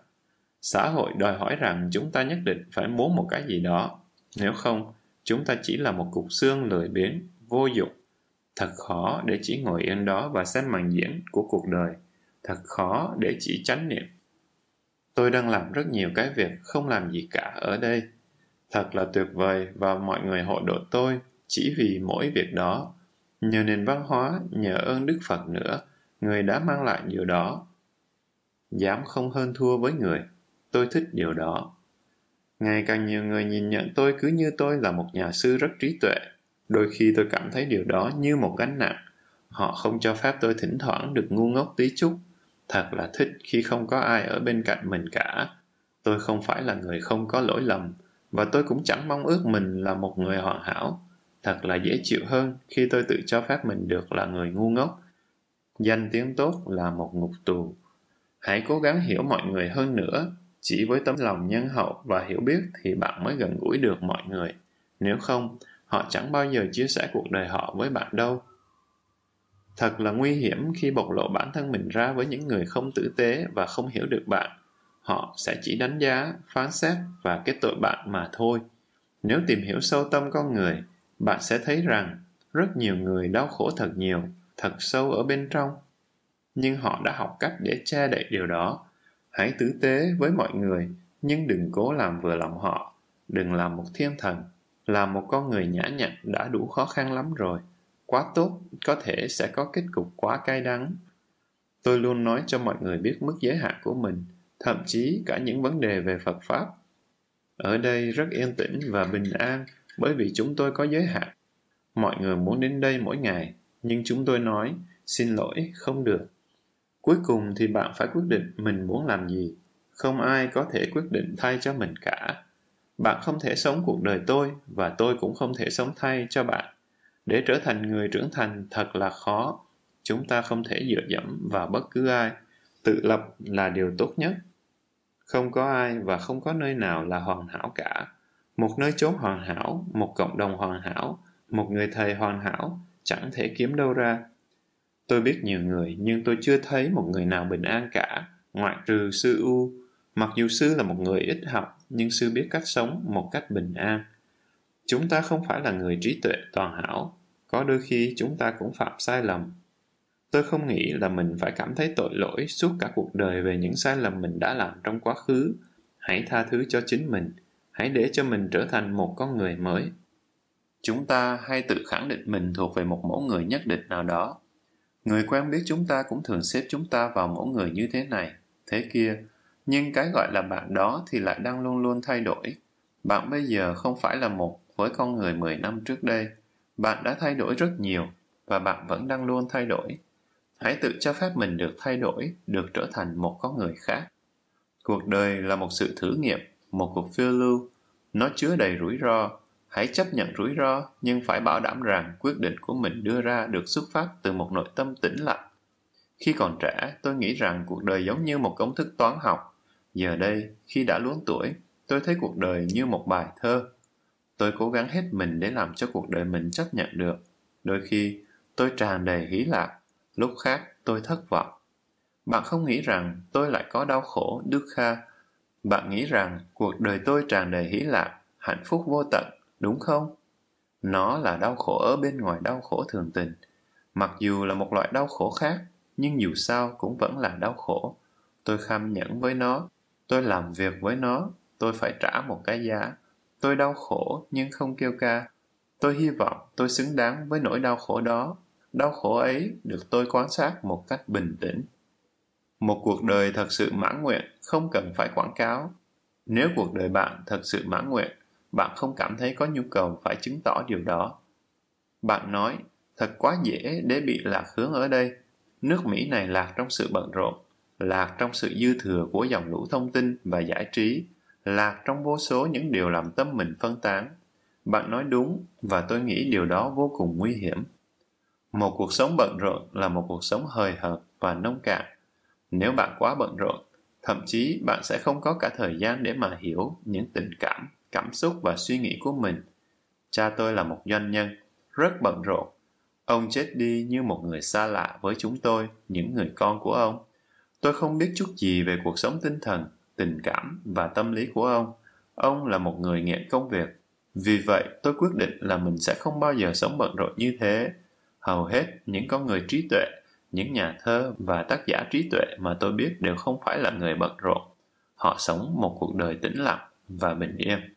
Xã hội đòi hỏi rằng chúng ta nhất định phải muốn một cái gì đó. Nếu không, chúng ta chỉ là một cục xương lười biếng, vô dụng Thật khó để chỉ ngồi yên đó và xem màn diễn của cuộc đời. Thật khó để chỉ chánh niệm. Tôi đang làm rất nhiều cái việc không làm gì cả ở đây. Thật là tuyệt vời và mọi người hộ độ tôi chỉ vì mỗi việc đó. Nhờ nền văn hóa, nhờ ơn Đức Phật nữa, người đã mang lại điều đó. Dám không hơn thua với người, tôi thích điều đó. Ngày càng nhiều người nhìn nhận tôi cứ như tôi là một nhà sư rất trí tuệ, Đôi khi tôi cảm thấy điều đó như một gánh nặng. Họ không cho phép tôi thỉnh thoảng được ngu ngốc tí chút. Thật là thích khi không có ai ở bên cạnh mình cả. Tôi không phải là người không có lỗi lầm, và tôi cũng chẳng mong ước mình là một người hoàn hảo. thật là dễ chịu hơn khi tôi tự cho phép mình được là người ngu ngốc. Danh tiếng tốt là một ngục tù. Hãy cố gắng hiểu mọi người hơn nữa. Chỉ với tấm lòng nhân hậu và hiểu biết thì bạn mới gần gũi được mọi người. Nếu không, họ chẳng bao giờ chia sẻ cuộc đời họ với bạn đâu. Thật là nguy hiểm khi bộc lộ bản thân mình ra với những người không tử tế và không hiểu được bạn. Họ sẽ chỉ đánh giá, phán xét và kết tội bạn mà thôi. Nếu tìm hiểu sâu tâm con người, bạn sẽ thấy rằng rất nhiều người đau khổ thật nhiều, thật sâu ở bên trong. Nhưng họ đã học cách để che đậy điều đó. Hãy tử tế với mọi người, nhưng đừng cố làm vừa lòng họ. Đừng làm một thiên thần. Làm một con người nhã nhặn đã đủ khó khăn lắm rồi. Quá tốt, có thể sẽ có kết cục quá cay đắng. Tôi luôn nói cho mọi người biết mức giới hạn của mình, thậm chí cả những vấn đề về Phật Pháp. Ở đây rất yên tĩnh và bình an bởi vì chúng tôi có giới hạn. Mọi người muốn đến đây mỗi ngày, nhưng chúng tôi nói, xin lỗi, không được. Cuối cùng thì bạn phải quyết định mình muốn làm gì. Không ai có thể quyết định thay cho mình cả. Bạn không thể sống cuộc đời tôi và tôi cũng không thể sống thay cho bạn. Để trở thành người trưởng thành thật là khó. Chúng ta không thể dựa dẫm vào bất cứ ai. Tự lập là điều tốt nhất. Không có ai và không có nơi nào là hoàn hảo cả. Một nơi chốn hoàn hảo, một cộng đồng hoàn hảo, một người thầy hoàn hảo, chẳng thể kiếm đâu ra. Tôi biết nhiều người, nhưng tôi chưa thấy một người nào bình an cả, ngoại trừ sư U. Mặc dù sư là một người ít học, nhưng sư biết cách sống một cách bình an. Chúng ta không phải là người trí tuệ toàn hảo, có đôi khi chúng ta cũng phạm sai lầm. Tôi không nghĩ là mình phải cảm thấy tội lỗi suốt cả cuộc đời về những sai lầm mình đã làm trong quá khứ. Hãy tha thứ cho chính mình, hãy để cho mình trở thành một con người mới. Chúng ta hay tự khẳng định mình thuộc về một mẫu người nhất định nào đó. Người quen biết chúng ta cũng thường xếp chúng ta vào mẫu người như thế này, thế kia, nhưng cái gọi là bạn đó thì lại đang luôn luôn thay đổi. Bạn bây giờ không phải là một với con người 10 năm trước đây. Bạn đã thay đổi rất nhiều và bạn vẫn đang luôn thay đổi. Hãy tự cho phép mình được thay đổi, được trở thành một con người khác. Cuộc đời là một sự thử nghiệm, một cuộc phiêu lưu. Nó chứa đầy rủi ro. Hãy chấp nhận rủi ro, nhưng phải bảo đảm rằng quyết định của mình đưa ra được xuất phát từ một nội tâm tĩnh lặng. Khi còn trẻ, tôi nghĩ rằng cuộc đời giống như một công thức toán học. Giờ đây, khi đã luống tuổi, tôi thấy cuộc đời như một bài thơ. Tôi cố gắng hết mình để làm cho cuộc đời mình chấp nhận được. Đôi khi, tôi tràn đầy hí lạc, lúc khác tôi thất vọng. Bạn không nghĩ rằng tôi lại có đau khổ, đức kha. Bạn nghĩ rằng cuộc đời tôi tràn đầy hí lạc, hạnh phúc vô tận, đúng không? Nó là đau khổ ở bên ngoài đau khổ thường tình. Mặc dù là một loại đau khổ khác, nhưng dù sao cũng vẫn là đau khổ. Tôi kham nhẫn với nó, tôi làm việc với nó, tôi phải trả một cái giá. Tôi đau khổ nhưng không kêu ca. Tôi hy vọng tôi xứng đáng với nỗi đau khổ đó. Đau khổ ấy được tôi quan sát một cách bình tĩnh. Một cuộc đời thật sự mãn nguyện không cần phải quảng cáo. Nếu cuộc đời bạn thật sự mãn nguyện, bạn không cảm thấy có nhu cầu phải chứng tỏ điều đó. Bạn nói, thật quá dễ để bị lạc hướng ở đây. Nước Mỹ này lạc trong sự bận rộn, lạc trong sự dư thừa của dòng lũ thông tin và giải trí, lạc trong vô số những điều làm tâm mình phân tán. Bạn nói đúng và tôi nghĩ điều đó vô cùng nguy hiểm. Một cuộc sống bận rộn là một cuộc sống hời hợt và nông cạn. Nếu bạn quá bận rộn, thậm chí bạn sẽ không có cả thời gian để mà hiểu những tình cảm, cảm xúc và suy nghĩ của mình. Cha tôi là một doanh nhân, rất bận rộn. Ông chết đi như một người xa lạ với chúng tôi, những người con của ông. Tôi không biết chút gì về cuộc sống tinh thần, tình cảm và tâm lý của ông. Ông là một người nghiện công việc. Vì vậy, tôi quyết định là mình sẽ không bao giờ sống bận rộn như thế. Hầu hết những con người trí tuệ, những nhà thơ và tác giả trí tuệ mà tôi biết đều không phải là người bận rộn. Họ sống một cuộc đời tĩnh lặng và bình yên.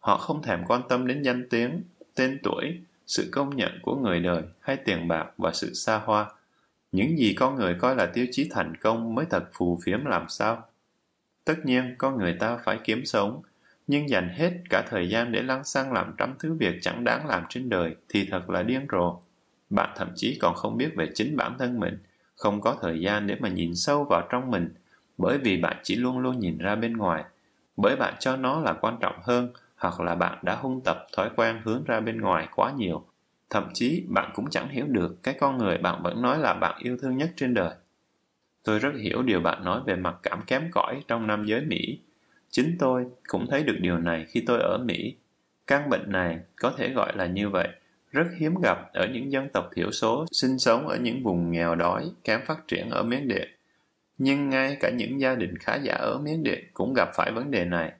Họ không thèm quan tâm đến danh tiếng, tên tuổi, sự công nhận của người đời hay tiền bạc và sự xa hoa. Những gì con người coi là tiêu chí thành công mới thật phù phiếm làm sao? Tất nhiên, con người ta phải kiếm sống, nhưng dành hết cả thời gian để lăng xăng làm trăm thứ việc chẳng đáng làm trên đời thì thật là điên rồ. Bạn thậm chí còn không biết về chính bản thân mình, không có thời gian để mà nhìn sâu vào trong mình, bởi vì bạn chỉ luôn luôn nhìn ra bên ngoài, bởi bạn cho nó là quan trọng hơn, hoặc là bạn đã hung tập thói quen hướng ra bên ngoài quá nhiều Thậm chí bạn cũng chẳng hiểu được cái con người bạn vẫn nói là bạn yêu thương nhất trên đời. Tôi rất hiểu điều bạn nói về mặt cảm kém cỏi trong nam giới Mỹ. Chính tôi cũng thấy được điều này khi tôi ở Mỹ. Căn bệnh này có thể gọi là như vậy, rất hiếm gặp ở những dân tộc thiểu số sinh sống ở những vùng nghèo đói, kém phát triển ở Miến Điện. Nhưng ngay cả những gia đình khá giả ở Miến Điện cũng gặp phải vấn đề này.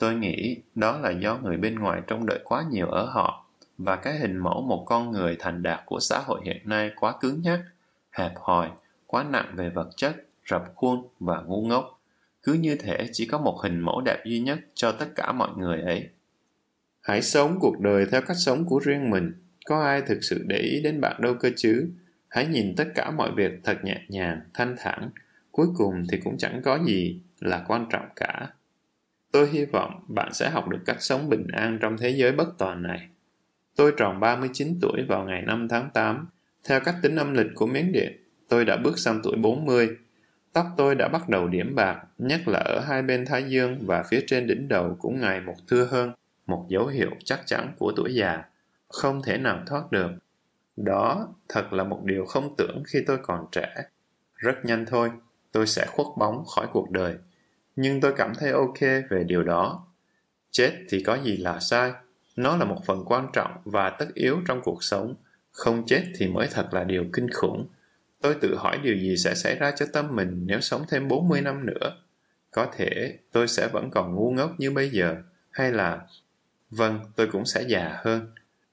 Tôi nghĩ đó là do người bên ngoài trông đợi quá nhiều ở họ và cái hình mẫu một con người thành đạt của xã hội hiện nay quá cứng nhắc, hẹp hòi, quá nặng về vật chất, rập khuôn và ngu ngốc. Cứ như thể chỉ có một hình mẫu đẹp duy nhất cho tất cả mọi người ấy. Hãy sống cuộc đời theo cách sống của riêng mình. Có ai thực sự để ý đến bạn đâu cơ chứ? Hãy nhìn tất cả mọi việc thật nhẹ nhàng, thanh thản. Cuối cùng thì cũng chẳng có gì là quan trọng cả. Tôi hy vọng bạn sẽ học được cách sống bình an trong thế giới bất toàn này. Tôi tròn 39 tuổi vào ngày 5 tháng 8. Theo cách tính âm lịch của Miến Điện, tôi đã bước sang tuổi 40. Tóc tôi đã bắt đầu điểm bạc, nhất là ở hai bên thái dương và phía trên đỉnh đầu cũng ngày một thưa hơn, một dấu hiệu chắc chắn của tuổi già, không thể nào thoát được. Đó thật là một điều không tưởng khi tôi còn trẻ. Rất nhanh thôi, tôi sẽ khuất bóng khỏi cuộc đời. Nhưng tôi cảm thấy ok về điều đó. Chết thì có gì là sai, nó là một phần quan trọng và tất yếu trong cuộc sống. Không chết thì mới thật là điều kinh khủng. Tôi tự hỏi điều gì sẽ xảy ra cho tâm mình nếu sống thêm 40 năm nữa. Có thể tôi sẽ vẫn còn ngu ngốc như bây giờ, hay là... Vâng, tôi cũng sẽ già hơn.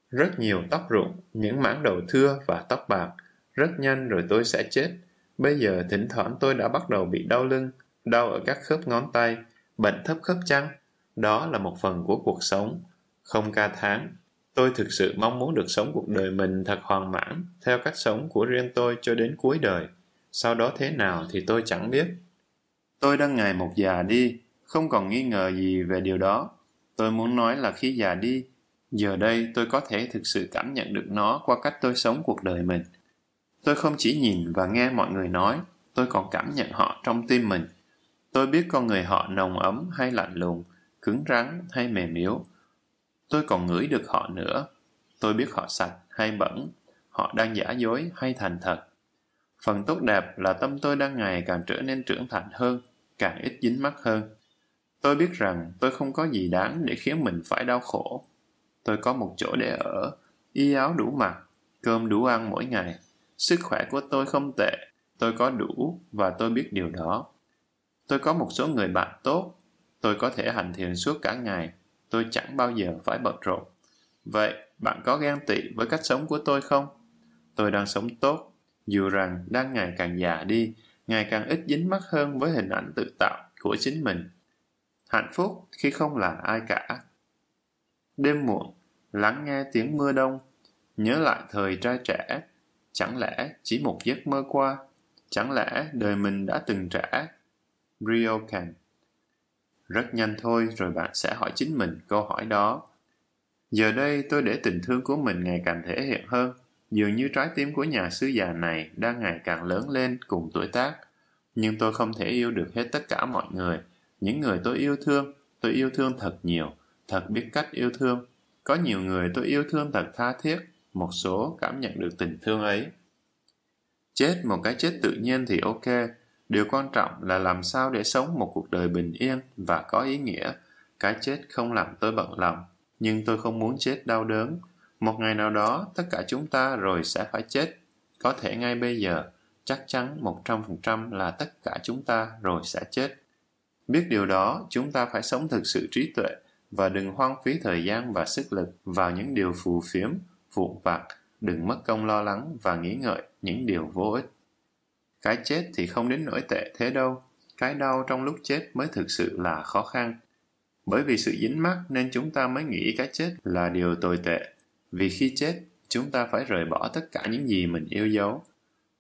Rất nhiều tóc rụng, những mảng đầu thưa và tóc bạc. Rất nhanh rồi tôi sẽ chết. Bây giờ thỉnh thoảng tôi đã bắt đầu bị đau lưng, đau ở các khớp ngón tay, bệnh thấp khớp chăng? Đó là một phần của cuộc sống không ca tháng. Tôi thực sự mong muốn được sống cuộc đời mình thật hoàn mãn, theo cách sống của riêng tôi cho đến cuối đời. Sau đó thế nào thì tôi chẳng biết. Tôi đang ngày một già đi, không còn nghi ngờ gì về điều đó. Tôi muốn nói là khi già đi, giờ đây tôi có thể thực sự cảm nhận được nó qua cách tôi sống cuộc đời mình. Tôi không chỉ nhìn và nghe mọi người nói, tôi còn cảm nhận họ trong tim mình. Tôi biết con người họ nồng ấm hay lạnh lùng, cứng rắn hay mềm yếu, Tôi còn ngửi được họ nữa. Tôi biết họ sạch hay bẩn, họ đang giả dối hay thành thật. Phần tốt đẹp là tâm tôi đang ngày càng trở nên trưởng thành hơn, càng ít dính mắc hơn. Tôi biết rằng tôi không có gì đáng để khiến mình phải đau khổ. Tôi có một chỗ để ở, y áo đủ mặc, cơm đủ ăn mỗi ngày. Sức khỏe của tôi không tệ, tôi có đủ và tôi biết điều đó. Tôi có một số người bạn tốt, tôi có thể hành thiền suốt cả ngày tôi chẳng bao giờ phải bận rộn. Vậy, bạn có ghen tị với cách sống của tôi không? Tôi đang sống tốt, dù rằng đang ngày càng già đi, ngày càng ít dính mắc hơn với hình ảnh tự tạo của chính mình. Hạnh phúc khi không là ai cả. Đêm muộn, lắng nghe tiếng mưa đông, nhớ lại thời trai trẻ, chẳng lẽ chỉ một giấc mơ qua, chẳng lẽ đời mình đã từng trẻ? Ryokan rất nhanh thôi rồi bạn sẽ hỏi chính mình câu hỏi đó. Giờ đây tôi để tình thương của mình ngày càng thể hiện hơn, dường như trái tim của nhà sư già này đang ngày càng lớn lên cùng tuổi tác. Nhưng tôi không thể yêu được hết tất cả mọi người. Những người tôi yêu thương, tôi yêu thương thật nhiều, thật biết cách yêu thương. Có nhiều người tôi yêu thương thật tha thiết, một số cảm nhận được tình thương ấy. Chết một cái chết tự nhiên thì ok, Điều quan trọng là làm sao để sống một cuộc đời bình yên và có ý nghĩa. Cái chết không làm tôi bận lòng, nhưng tôi không muốn chết đau đớn. Một ngày nào đó, tất cả chúng ta rồi sẽ phải chết. Có thể ngay bây giờ, chắc chắn 100% là tất cả chúng ta rồi sẽ chết. Biết điều đó, chúng ta phải sống thực sự trí tuệ và đừng hoang phí thời gian và sức lực vào những điều phù phiếm, vụn vặt, đừng mất công lo lắng và nghĩ ngợi những điều vô ích. Cái chết thì không đến nỗi tệ thế đâu, cái đau trong lúc chết mới thực sự là khó khăn. Bởi vì sự dính mắc nên chúng ta mới nghĩ cái chết là điều tồi tệ. Vì khi chết, chúng ta phải rời bỏ tất cả những gì mình yêu dấu.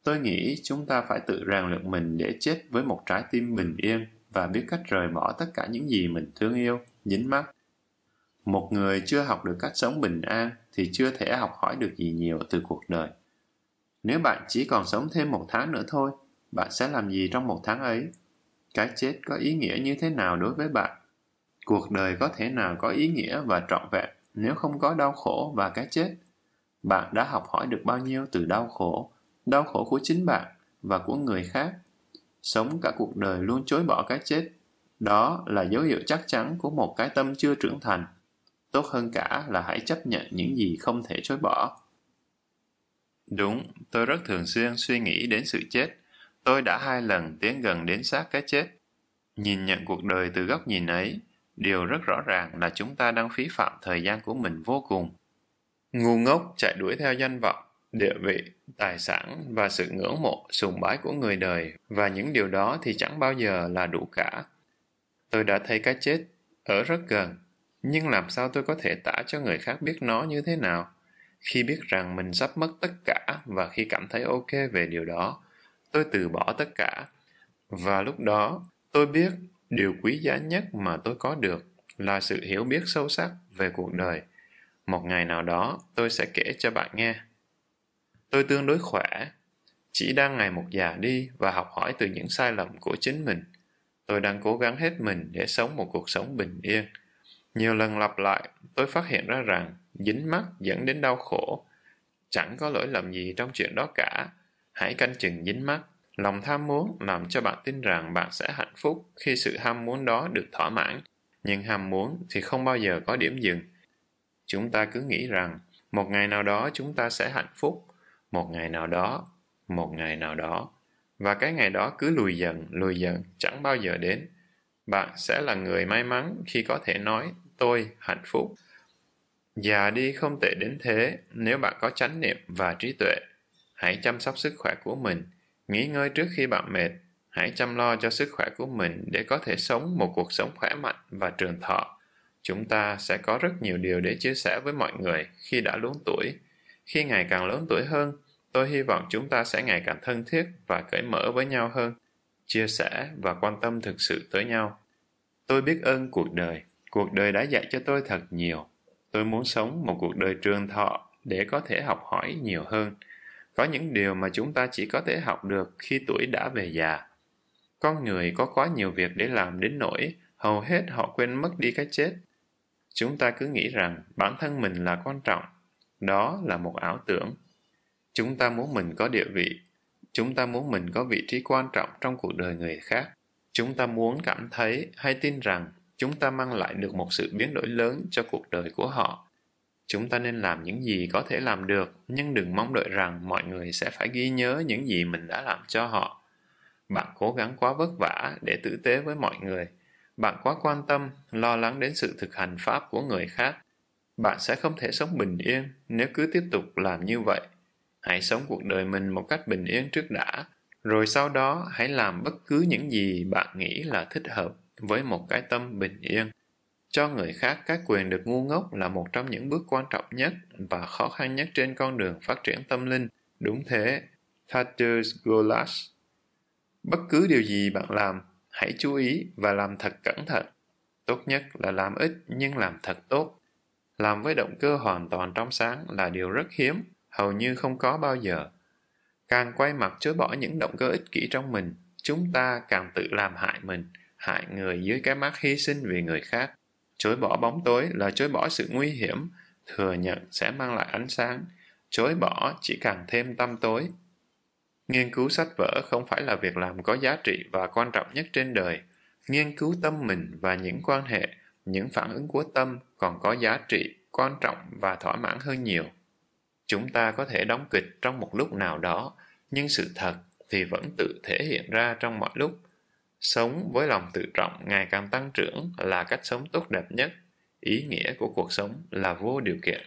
Tôi nghĩ chúng ta phải tự rèn luyện mình để chết với một trái tim bình yên và biết cách rời bỏ tất cả những gì mình thương yêu, dính mắc. Một người chưa học được cách sống bình an thì chưa thể học hỏi được gì nhiều từ cuộc đời. Nếu bạn chỉ còn sống thêm một tháng nữa thôi, bạn sẽ làm gì trong một tháng ấy? Cái chết có ý nghĩa như thế nào đối với bạn? Cuộc đời có thể nào có ý nghĩa và trọn vẹn nếu không có đau khổ và cái chết? bạn đã học hỏi được bao nhiêu từ đau khổ, đau khổ của chính bạn và của người khác. Sống cả cuộc đời luôn chối bỏ cái chết, đó là dấu hiệu chắc chắn của một cái tâm chưa trưởng thành. Tốt hơn cả là hãy chấp nhận những gì không thể chối bỏ. Đúng, tôi rất thường xuyên suy nghĩ đến sự chết. Tôi đã hai lần tiến gần đến xác cái chết. Nhìn nhận cuộc đời từ góc nhìn ấy, điều rất rõ ràng là chúng ta đang phí phạm thời gian của mình vô cùng. Ngu ngốc chạy đuổi theo danh vọng, địa vị, tài sản và sự ngưỡng mộ, sùng bái của người đời và những điều đó thì chẳng bao giờ là đủ cả. Tôi đã thấy cái chết ở rất gần, nhưng làm sao tôi có thể tả cho người khác biết nó như thế nào? Khi biết rằng mình sắp mất tất cả và khi cảm thấy ok về điều đó, tôi từ bỏ tất cả. Và lúc đó, tôi biết điều quý giá nhất mà tôi có được là sự hiểu biết sâu sắc về cuộc đời. Một ngày nào đó, tôi sẽ kể cho bạn nghe. Tôi tương đối khỏe, chỉ đang ngày một già đi và học hỏi từ những sai lầm của chính mình. Tôi đang cố gắng hết mình để sống một cuộc sống bình yên. Nhiều lần lặp lại, tôi phát hiện ra rằng dính mắt dẫn đến đau khổ. Chẳng có lỗi lầm gì trong chuyện đó cả. Hãy canh chừng dính mắt. Lòng tham muốn làm cho bạn tin rằng bạn sẽ hạnh phúc khi sự ham muốn đó được thỏa mãn. Nhưng ham muốn thì không bao giờ có điểm dừng. Chúng ta cứ nghĩ rằng một ngày nào đó chúng ta sẽ hạnh phúc, một ngày nào đó, một ngày nào đó. Và cái ngày đó cứ lùi dần, lùi dần, chẳng bao giờ đến. Bạn sẽ là người may mắn khi có thể nói tôi hạnh phúc Già đi không tệ đến thế nếu bạn có chánh niệm và trí tuệ. Hãy chăm sóc sức khỏe của mình, nghỉ ngơi trước khi bạn mệt. Hãy chăm lo cho sức khỏe của mình để có thể sống một cuộc sống khỏe mạnh và trường thọ. Chúng ta sẽ có rất nhiều điều để chia sẻ với mọi người khi đã lớn tuổi. Khi ngày càng lớn tuổi hơn, tôi hy vọng chúng ta sẽ ngày càng thân thiết và cởi mở với nhau hơn, chia sẻ và quan tâm thực sự tới nhau. Tôi biết ơn cuộc đời. Cuộc đời đã dạy cho tôi thật nhiều Tôi muốn sống một cuộc đời trường thọ để có thể học hỏi nhiều hơn. Có những điều mà chúng ta chỉ có thể học được khi tuổi đã về già. Con người có quá nhiều việc để làm đến nỗi hầu hết họ quên mất đi cái chết. Chúng ta cứ nghĩ rằng bản thân mình là quan trọng. Đó là một ảo tưởng. Chúng ta muốn mình có địa vị. Chúng ta muốn mình có vị trí quan trọng trong cuộc đời người khác. Chúng ta muốn cảm thấy hay tin rằng chúng ta mang lại được một sự biến đổi lớn cho cuộc đời của họ. Chúng ta nên làm những gì có thể làm được, nhưng đừng mong đợi rằng mọi người sẽ phải ghi nhớ những gì mình đã làm cho họ. Bạn cố gắng quá vất vả để tử tế với mọi người. Bạn quá quan tâm, lo lắng đến sự thực hành pháp của người khác. Bạn sẽ không thể sống bình yên nếu cứ tiếp tục làm như vậy. Hãy sống cuộc đời mình một cách bình yên trước đã, rồi sau đó hãy làm bất cứ những gì bạn nghĩ là thích hợp với một cái tâm bình yên. Cho người khác các quyền được ngu ngốc là một trong những bước quan trọng nhất và khó khăn nhất trên con đường phát triển tâm linh. Đúng thế, Thaddeus Golas. Bất cứ điều gì bạn làm, hãy chú ý và làm thật cẩn thận. Tốt nhất là làm ít nhưng làm thật tốt. Làm với động cơ hoàn toàn trong sáng là điều rất hiếm, hầu như không có bao giờ. Càng quay mặt chối bỏ những động cơ ích kỷ trong mình, chúng ta càng tự làm hại mình – hại người dưới cái mắt hy sinh vì người khác. Chối bỏ bóng tối là chối bỏ sự nguy hiểm, thừa nhận sẽ mang lại ánh sáng. Chối bỏ chỉ càng thêm tăm tối. Nghiên cứu sách vở không phải là việc làm có giá trị và quan trọng nhất trên đời. Nghiên cứu tâm mình và những quan hệ, những phản ứng của tâm còn có giá trị, quan trọng và thỏa mãn hơn nhiều. Chúng ta có thể đóng kịch trong một lúc nào đó, nhưng sự thật thì vẫn tự thể hiện ra trong mọi lúc Sống với lòng tự trọng ngày càng tăng trưởng là cách sống tốt đẹp nhất. Ý nghĩa của cuộc sống là vô điều kiện.